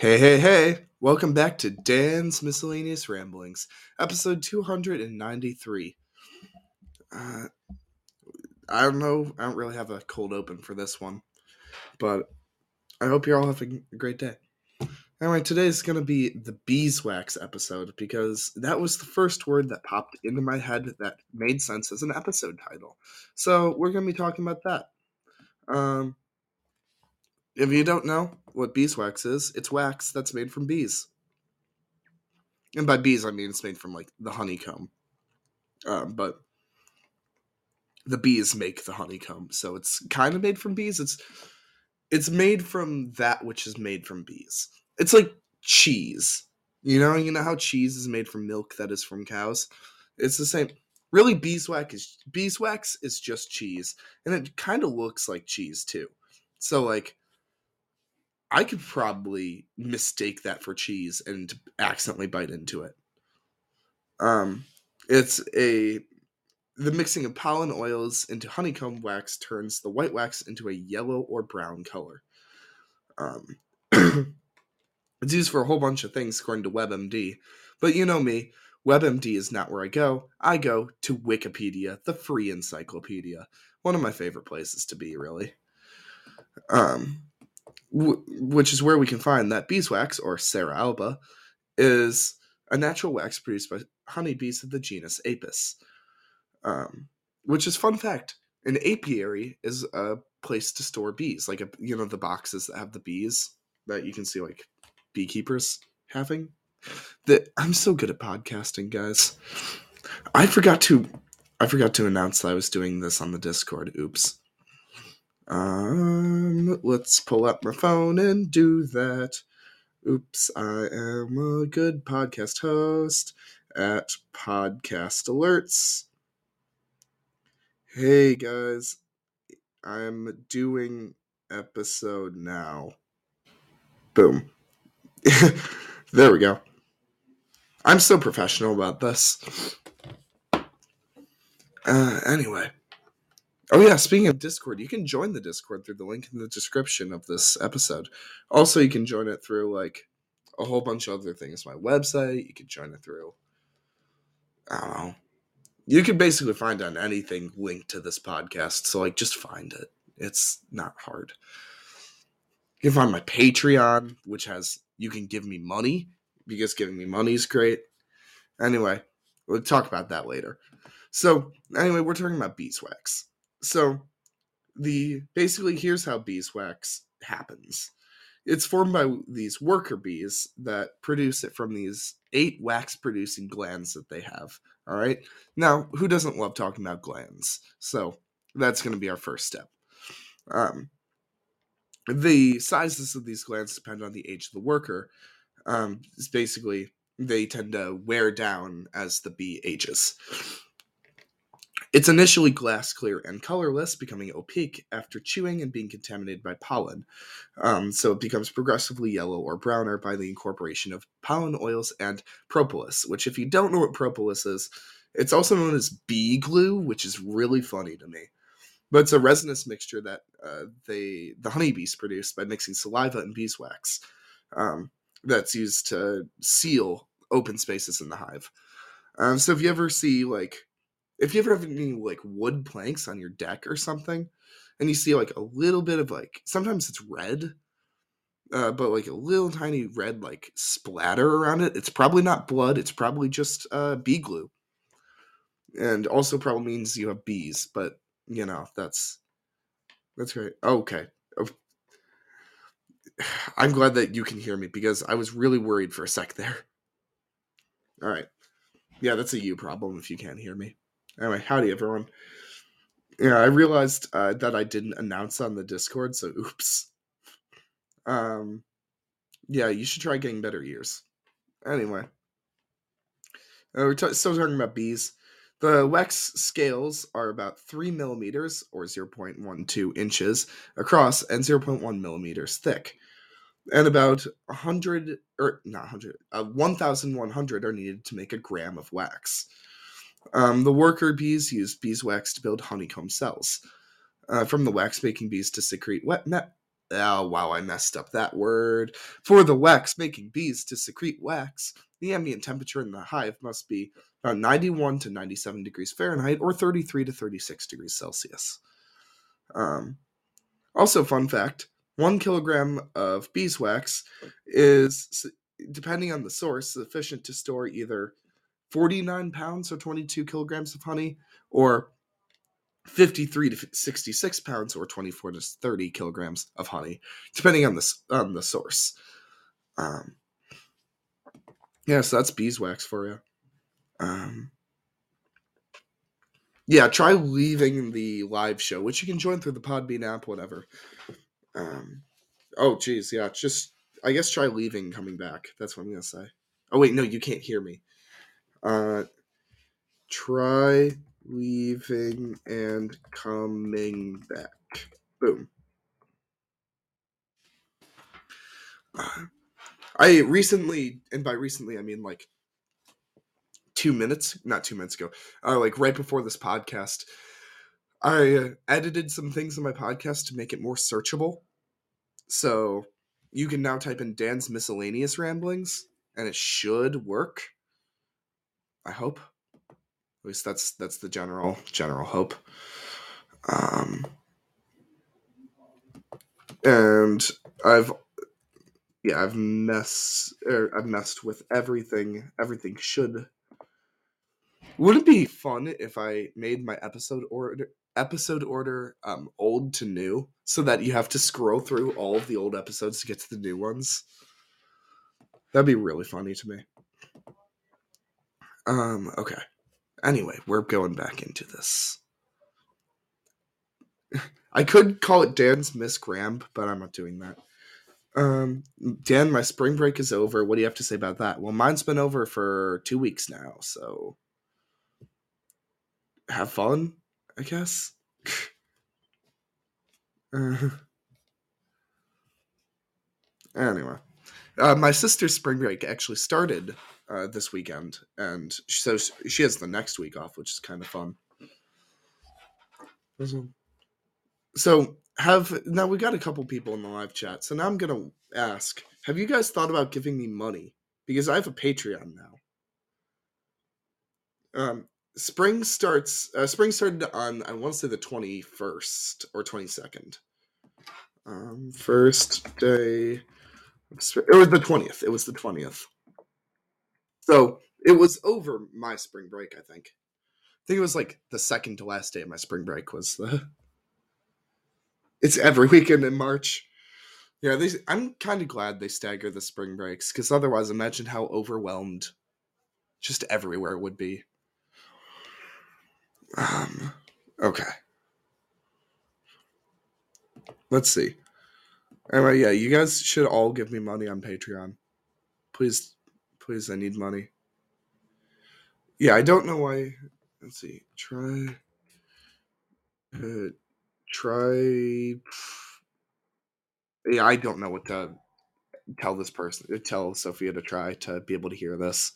Hey, hey, hey! Welcome back to Dan's Miscellaneous Ramblings, episode 293. Uh, I don't know, I don't really have a cold open for this one, but I hope you're all having a great day. Anyway, today's to be the beeswax episode because that was the first word that popped into my head that made sense as an episode title. So we're to be talking about that. Um, if you don't know what beeswax is, it's wax that's made from bees. And by bees, I mean it's made from like the honeycomb. Um, but the bees make the honeycomb, so it's kind of made from bees. It's it's made from that which is made from bees. It's like cheese. You know, you know how cheese is made from milk that is from cows. It's the same. Really, beeswax is beeswax is just cheese, and it kind of looks like cheese too. So like I could probably mistake that for cheese and accidentally bite into it. Um, it's a the mixing of pollen oils into honeycomb wax turns the white wax into a yellow or brown color. Um, it's used for a whole bunch of things according to WebMD, but you know me, WebMD is not where I go. I go to Wikipedia, the free encyclopedia. One of my favorite places to be, really. Um, which is where we can find that beeswax, or Cera alba, is a natural wax produced by honeybees of the genus Apis. Um, which is fun fact. An apiary is a place to store bees, like a you know the boxes that have the bees that you can see like beekeepers having. That I'm so good at podcasting, guys. I forgot to I forgot to announce that I was doing this on the Discord. Oops. Um, let's pull up my phone and do that. Oops, I am a good podcast host at Podcast Alerts. Hey guys, I'm doing episode now. Boom. there we go. I'm so professional about this. Uh, anyway. Oh yeah, speaking of Discord, you can join the Discord through the link in the description of this episode. Also, you can join it through like a whole bunch of other things. My website, you can join it through. I don't know. You can basically find on anything linked to this podcast. So like, just find it. It's not hard. You can find my Patreon, which has you can give me money because giving me money is great. Anyway, we'll talk about that later. So anyway, we're talking about beeswax so the basically here's how beeswax happens. It's formed by these worker bees that produce it from these eight wax producing glands that they have all right? Now who doesn't love talking about glands? So that's going to be our first step. Um, the sizes of these glands depend on the age of the worker. Um, it's basically they tend to wear down as the bee ages it's initially glass clear and colorless, becoming opaque after chewing and being contaminated by pollen. Um, so it becomes progressively yellow or browner by the incorporation of pollen oils and propolis, which, if you don't know what propolis is, it's also known as bee glue, which is really funny to me. But it's a resinous mixture that uh, they the honeybees produce by mixing saliva and beeswax. Um, that's used to seal open spaces in the hive. Um, so if you ever see like if you ever have any like wood planks on your deck or something, and you see like a little bit of like sometimes it's red, uh, but like a little tiny red like splatter around it, it's probably not blood. It's probably just uh, bee glue, and also probably means you have bees. But you know that's that's great. Okay. I'm glad that you can hear me because I was really worried for a sec there. All right. Yeah, that's a you problem if you can't hear me. Anyway, howdy everyone. Yeah, I realized uh, that I didn't announce on the Discord, so oops. Um, yeah, you should try getting better ears. Anyway, uh, we're t- still talking about bees. The wax scales are about 3 millimeters or 0.12 inches across and 0.1 millimeters thick. And about 100, or not 100, uh, 1,100 are needed to make a gram of wax. Um, the worker bees use beeswax to build honeycomb cells. Uh, from the wax making bees to secrete wet oh wow, I messed up that word. For the wax making bees to secrete wax, the ambient temperature in the hive must be about 91 to 97 degrees Fahrenheit or 33 to 36 degrees Celsius. Um, also, fun fact one kilogram of beeswax is, depending on the source, sufficient to store either 49 pounds or 22 kilograms of honey or 53 to 66 pounds or 24 to 30 kilograms of honey, depending on the, on the source. Um, yeah, so that's beeswax for you. Um, yeah, try leaving the live show, which you can join through the Podbean app, whatever. Um, oh, geez, yeah, just I guess try leaving, coming back. That's what I'm gonna say. Oh wait, no, you can't hear me. Uh, try leaving and coming back. Boom. Uh, I recently, and by recently I mean like two minutes, not two minutes ago, uh, like right before this podcast, I uh, edited some things in my podcast to make it more searchable. So you can now type in Dan's miscellaneous ramblings, and it should work. I hope. At least that's that's the general general hope. Um, and I've yeah I've mess er, I've messed with everything. Everything should. Would it be fun if I made my episode order episode order um old to new so that you have to scroll through all of the old episodes to get to the new ones? That'd be really funny to me. Um, okay. Anyway, we're going back into this. I could call it Dan's Miss Graham, but I'm not doing that. Um, Dan, my spring break is over. What do you have to say about that? Well, mine's been over for two weeks now, so have fun, I guess. uh, anyway, uh, my sister's spring break actually started uh, this weekend, and so she has the next week off, which is kind of fun. So have now we got a couple people in the live chat. So now I'm gonna ask: Have you guys thought about giving me money? Because I have a Patreon now. Um, spring starts. Uh, spring started on I want to say the twenty first or twenty second. Um, first day. It was the twentieth. It was the twentieth. So it was over my spring break. I think. I think it was like the second to last day of my spring break was the. It's every weekend in March. Yeah, they, I'm kind of glad they stagger the spring breaks because otherwise, imagine how overwhelmed just everywhere would be. Um, okay. Let's see. Anyway, yeah, you guys should all give me money on Patreon. Please, please, I need money. Yeah, I don't know why. Let's see. Try. Uh, try. Yeah, I don't know what to tell this person, tell Sophia to try to be able to hear this.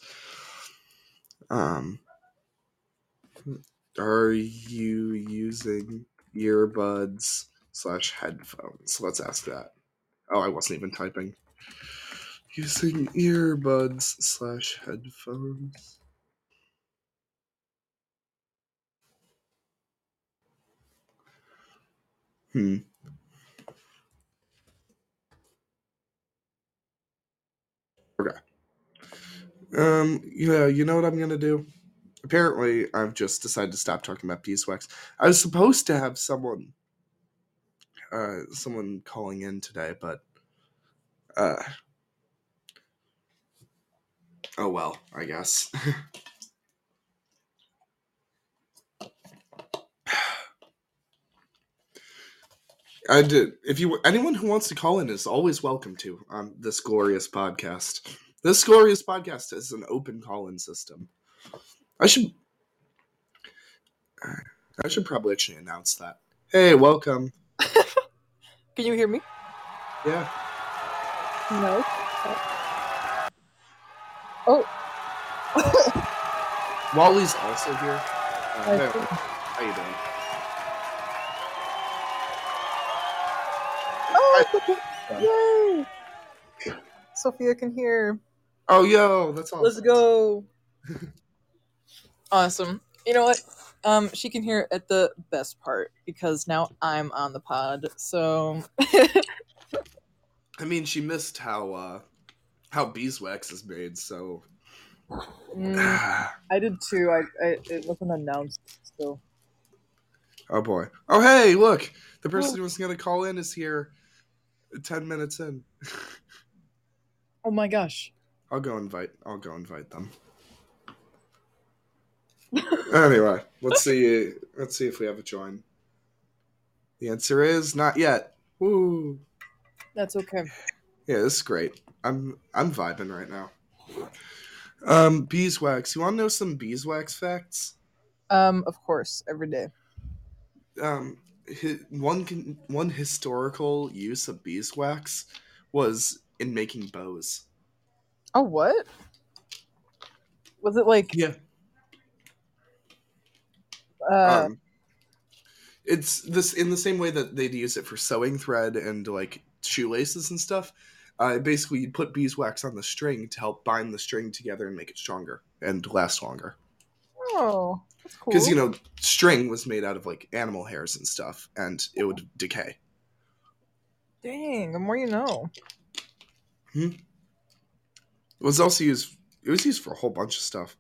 Um, are you using earbuds slash headphones? Let's ask that. Oh, I wasn't even typing. Using earbuds slash headphones. Hmm. Okay. Um, yeah, you know what I'm gonna do? Apparently, I've just decided to stop talking about beeswax. I was supposed to have someone uh someone calling in today, but uh oh well, I guess. I did. Uh, if you anyone who wants to call in is always welcome to on this glorious podcast. This glorious podcast is an open call-in system. I should. I should probably actually announce that. Hey, welcome. Can you hear me? Yeah. No. Oh. Wally's also here. Uh, I hey, see. how you doing? Oh, Yay! Sophia can hear. Oh, yo, that's awesome. Let's go. awesome. You know what? Um, she can hear at the best part because now I'm on the pod. So I mean, she missed how uh how beeswax is made, so Mm, oh I did too. I, I it wasn't announced. So Oh boy. Oh hey, look, the person who was gonna call in is here. Ten minutes in. oh my gosh. I'll go invite. I'll go invite them. anyway, let's see. Let's see if we have a join. The answer is not yet. Woo! That's okay. Yeah, this is great. I'm I'm vibing right now. Um, beeswax. You want to know some beeswax facts? Um, of course, every day. Um, hi, one con- one historical use of beeswax was in making bows. Oh what? Was it like Yeah. uh um, it's this in the same way that they'd use it for sewing thread and like shoelaces and stuff. Uh, basically, you'd put beeswax on the string to help bind the string together and make it stronger and last longer. oh that's cool. Because you know, string was made out of like animal hairs and stuff, and it would decay. Dang, the more you know. It was also used. It was used for a whole bunch of stuff.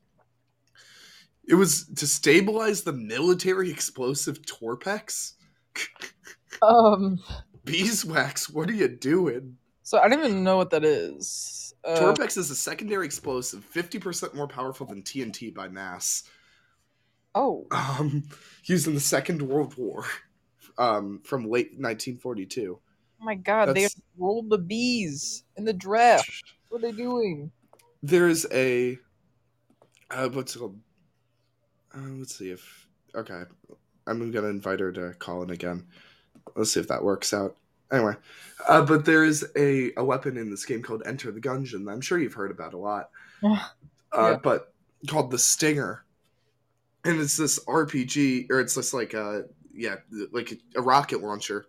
It was to stabilize the military explosive Torpex. Um Beeswax, what are you doing? So I don't even know what that is. Uh, Torpex is a secondary explosive, fifty percent more powerful than TNT by mass. oh, Um, used in the Second World War, um, from late nineteen forty-two. oh my god, That's- they rolled the bees in the draft. What are they doing? There's a, uh, what's it called? Uh, let's see if okay. I'm gonna invite her to call in again. Let's see if that works out. Anyway, uh, but there's a, a weapon in this game called Enter the Gungeon that I'm sure you've heard about a lot. Uh, Yeah. But called the Stinger, and it's this RPG, or it's just like a yeah, like a rocket launcher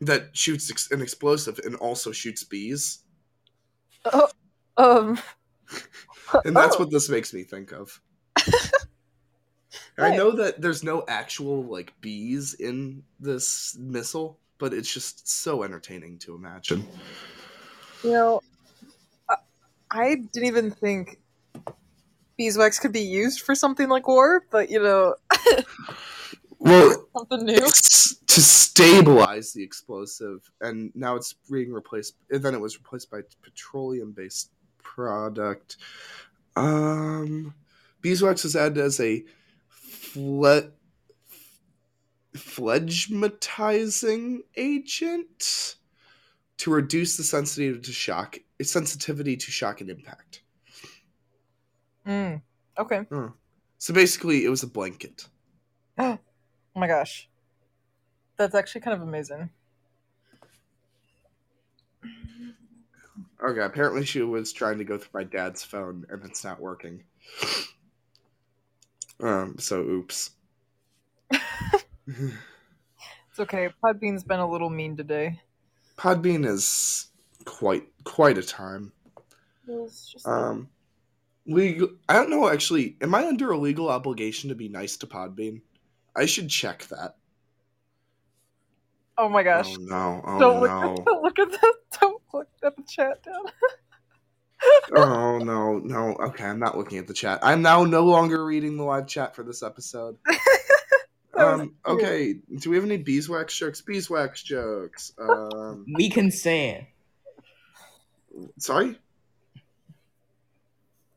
that shoots ex- an explosive and also shoots bees, Um and that's Oh. what this makes me think of. I know that there's no actual like bees in this missile, but it's just so entertaining to imagine. You know, I, didn't even think beeswax could be used for something like war, but you know, Well, something new. to stabilize the explosive, and now it's being replaced. and Then it was replaced by petroleum-based product. Um, beeswax is added as a fle- phlegmatizing agent to reduce the sensitivity to shock, sensitivity to shock and impact. Mm, okay. So basically, it was a blanket. Oh my gosh. That's actually kind of amazing. Okay, apparently she was trying to go through my dad's phone and it's not working. Um, so oops. It's okay. Podbean's been a little mean today. Podbean is quite quite a time. It's just Um legal I don't know actually, am I under a legal obligation to be nice to Podbean? I should check that. oh my gosh. Oh no. Oh don't look no. at don't look at the don't look at the chat down. oh no, no. Okay, I'm not looking at the chat. I'm now no longer reading the live chat for this episode. That was Um, okay, do we have any beeswax jokes? Beeswax jokes. Um, We can say sorry?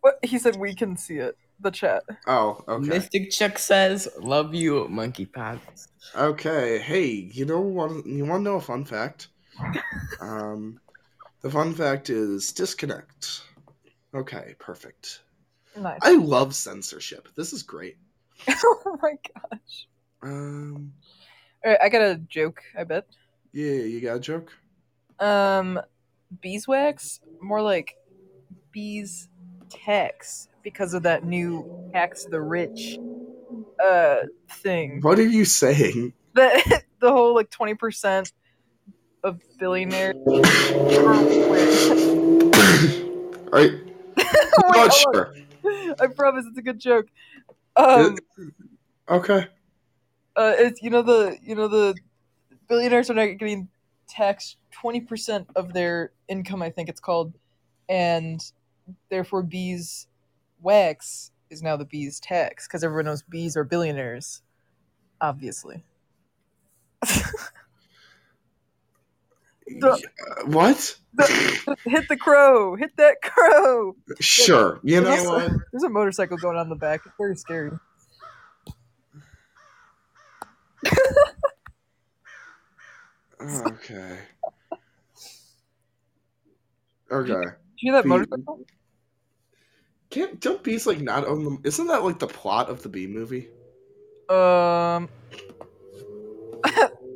What he said we can see it. The chat. Oh, okay. Mystic Chuck says, "Love you, Monkey Pads." Okay, hey, you know what? You want to know a fun fact? Um, the fun fact is disconnect. Okay, perfect. Nice. I love censorship. This is great. oh my gosh. Um, Alright, I got a joke, I bet. yeah, you got a joke? Um beeswax? More like bees tax because of that new tax the rich uh thing. What are you saying? The the whole like twenty percent of billionaires. You, Wait, not sure. I promise it's a good joke. Um, Okay. Uh, it's you know the you know the billionaires are not getting taxed twenty percent of their income. I think it's called, and therefore bees wax is now the bees tax because everyone knows bees are billionaires, obviously. The- what? Hit the crow! Hit that crow! Sure. You know There's a, there's a motorcycle going on in the back. It's very scary. Okay. Okay. You hear that motorcycle? Can't don't bees like not own them? Isn't that like the plot of the bee movie? Um,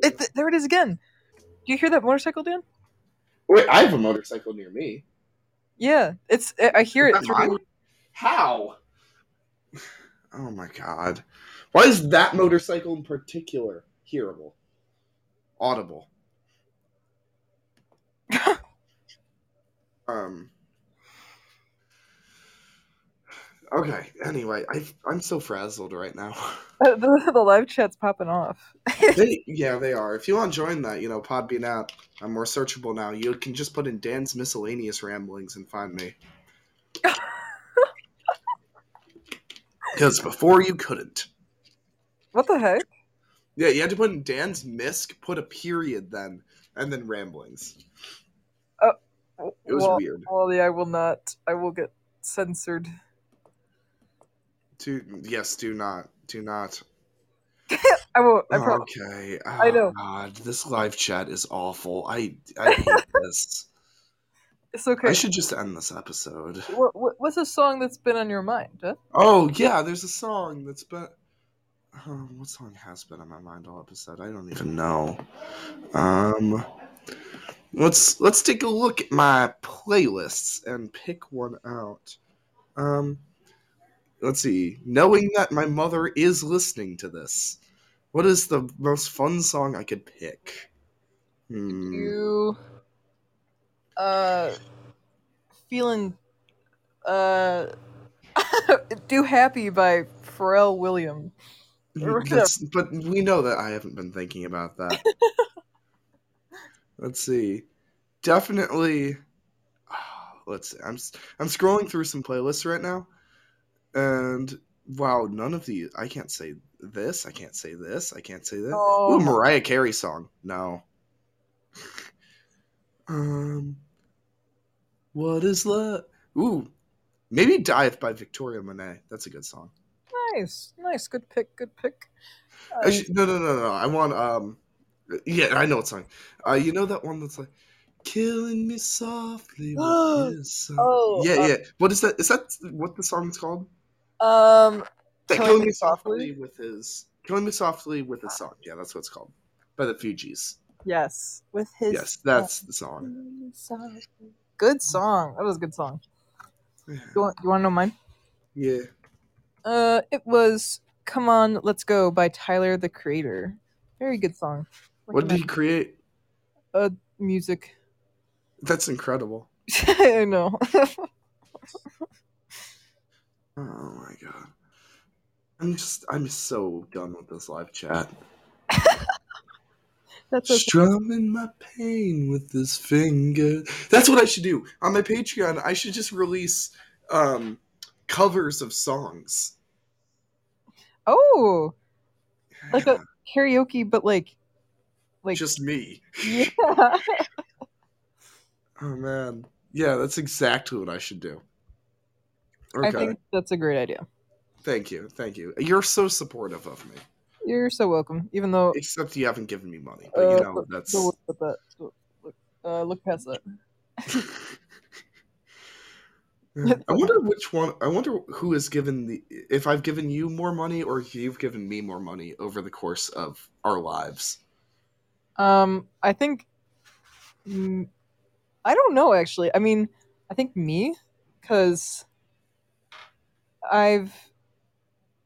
it, there it is again. Do you hear that motorcycle, Dan? Wait, I have a motorcycle near me. Yeah, it's. I I hear Is it through. How? Oh my god. Why is that motorcycle in particular hearable? Audible. um Okay, anyway, I I'm so frazzled right now. the, the live chat's popping off. they, yeah, they are. If you want to join that, you know, Podbean app, I'm more searchable now. You can just put in Dan's miscellaneous ramblings and find me. Because before you couldn't. What the heck? Yeah, you had to put in Dan's misc, put a period then, and then ramblings. Oh. It was well, weird. Wally, I will not. I will get censored. Do yes, do not, do not. I will. I promise. okay. Oh, I Oh, know. God, this live chat is awful. I I hate this. It's okay. I should just end this episode. What, what, what's a song that's been on your mind? Huh? Oh yeah, there's a song that's been. Um, what song has been on my mind all episode? I don't even know. Um, let's let's take a look at my playlists and pick one out. Um, let's see. Knowing that my mother is listening to this, what is the most fun song I could pick? Hmm. You, uh, feeling, uh, "Do Happy" by Pharrell Williams. That's, but we know that I haven't been thinking about that. let's see. Definitely. Let's see. I'm I'm scrolling through some playlists right now, and wow, none of these. I can't say this. I can't say this. I can't say that. Oh. Ooh, Mariah Carey song. No. um. What is love? Ooh, maybe "Dive" by Victoria Monet. That's a good song. Nice, nice, good pick, good pick. Uh, no, no, no, no. I want um, yeah, I know what song. Uh, you know that one that's like, killing me softly. with. Oh, yeah, uh, yeah. What is that? Is that what the song's called? um, That Killing Me Softly? with his killing me softly with his song. Yeah, that's what it's called by the Fugees. yes, with his Yes, that's the song. good song. That was a good song. You want, you want to know mine? Yeah. Uh, it was "Come On, Let's Go" by Tyler the Creator. Very good song. What did he create? Uh, music. That's incredible. I know. Oh my god. I'm just I'm so done with this live chat. That's okay. Strumming my pain with this finger. That's what I should do. On my Patreon, I should just release um covers of songs. Oh, like a karaoke, but like, like just me. yeah. Oh man. Yeah, that's exactly what I should do. I Okay. think that's a great idea. Thank you. Thank you. You're so supportive of me. You're so welcome. Even though Except you haven't given me money. But Uh, you know, that's don't look that. Look, uh, look past that. I wonder which one. I wonder who has given the. If I've given you more money or you've given me more money over the course of our lives. Um, I think. I don't know actually. I mean, I think me, because I've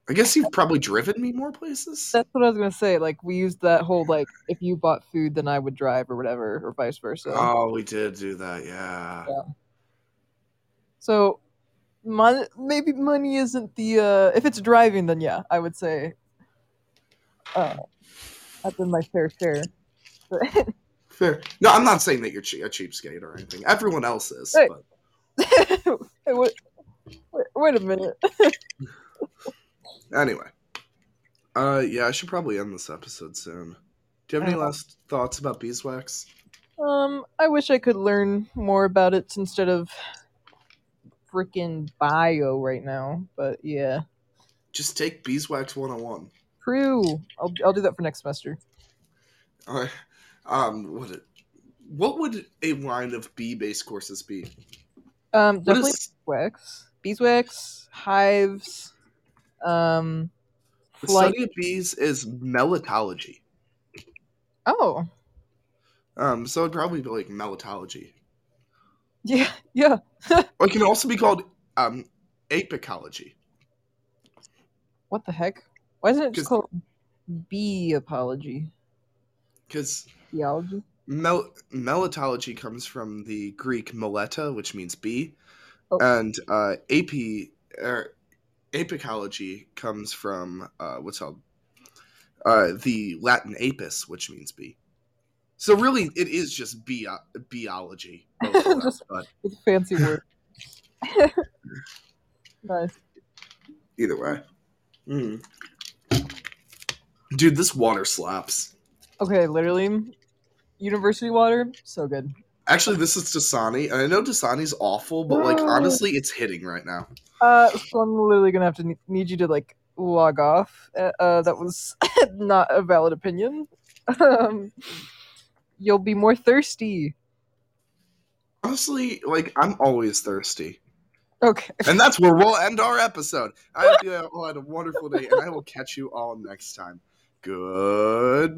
I guess you've probably driven me more places. That's what I was gonna say. Like we used that whole like if you bought food, then I would drive or whatever, or vice versa. Oh, we did do that. Yeah. Yeah. So, mon- maybe money isn't the. Uh, if it's driving, then yeah, I would say. Uh, I've been my fair share. Fair. No, I'm not saying that you're che- a cheapskate or anything. Everyone else is. But wait, wait, wait a minute. anyway. Uh, yeah, I should probably end this episode soon. Do you have any Uh, last thoughts about beeswax? Um, I wish I could learn more about it instead of freaking bio right now. But yeah, Just take beeswax 101. true. I'll I'll do that for next semester. Uh, um, what it, what would a line of bee-based courses be? Um, definitely is beeswax, beeswax, hives, um, the flight. study of bees is melittology. Oh, Um, so it'd probably be like melittology. Yeah, yeah. Or it can also be called um apicology. What the heck? Why isn't it just called bee apology? Because Theology? Mel- melittology comes from the Greek meleta, which means bee, Oh. and uh, api er, apicology comes from uh, what's called uh, the Latin apis, which means bee. So really, it is just bee biology. both Just- but It's a fancy word. nice. either way, Mm. dude, this water slaps. Okay, literally, university water, so good. Actually, this is Dasani, and I know Dasani's awful, but like honestly, it's hitting right now. Uh, so I'm literally gonna have to need you to like log off. Uh, uh that was not a valid opinion. Um, you'll be more thirsty. Honestly, like I'm always thirsty. Okay. And that's where we'll end our episode. I hope you all had a wonderful day, and I will catch you all next time. Good.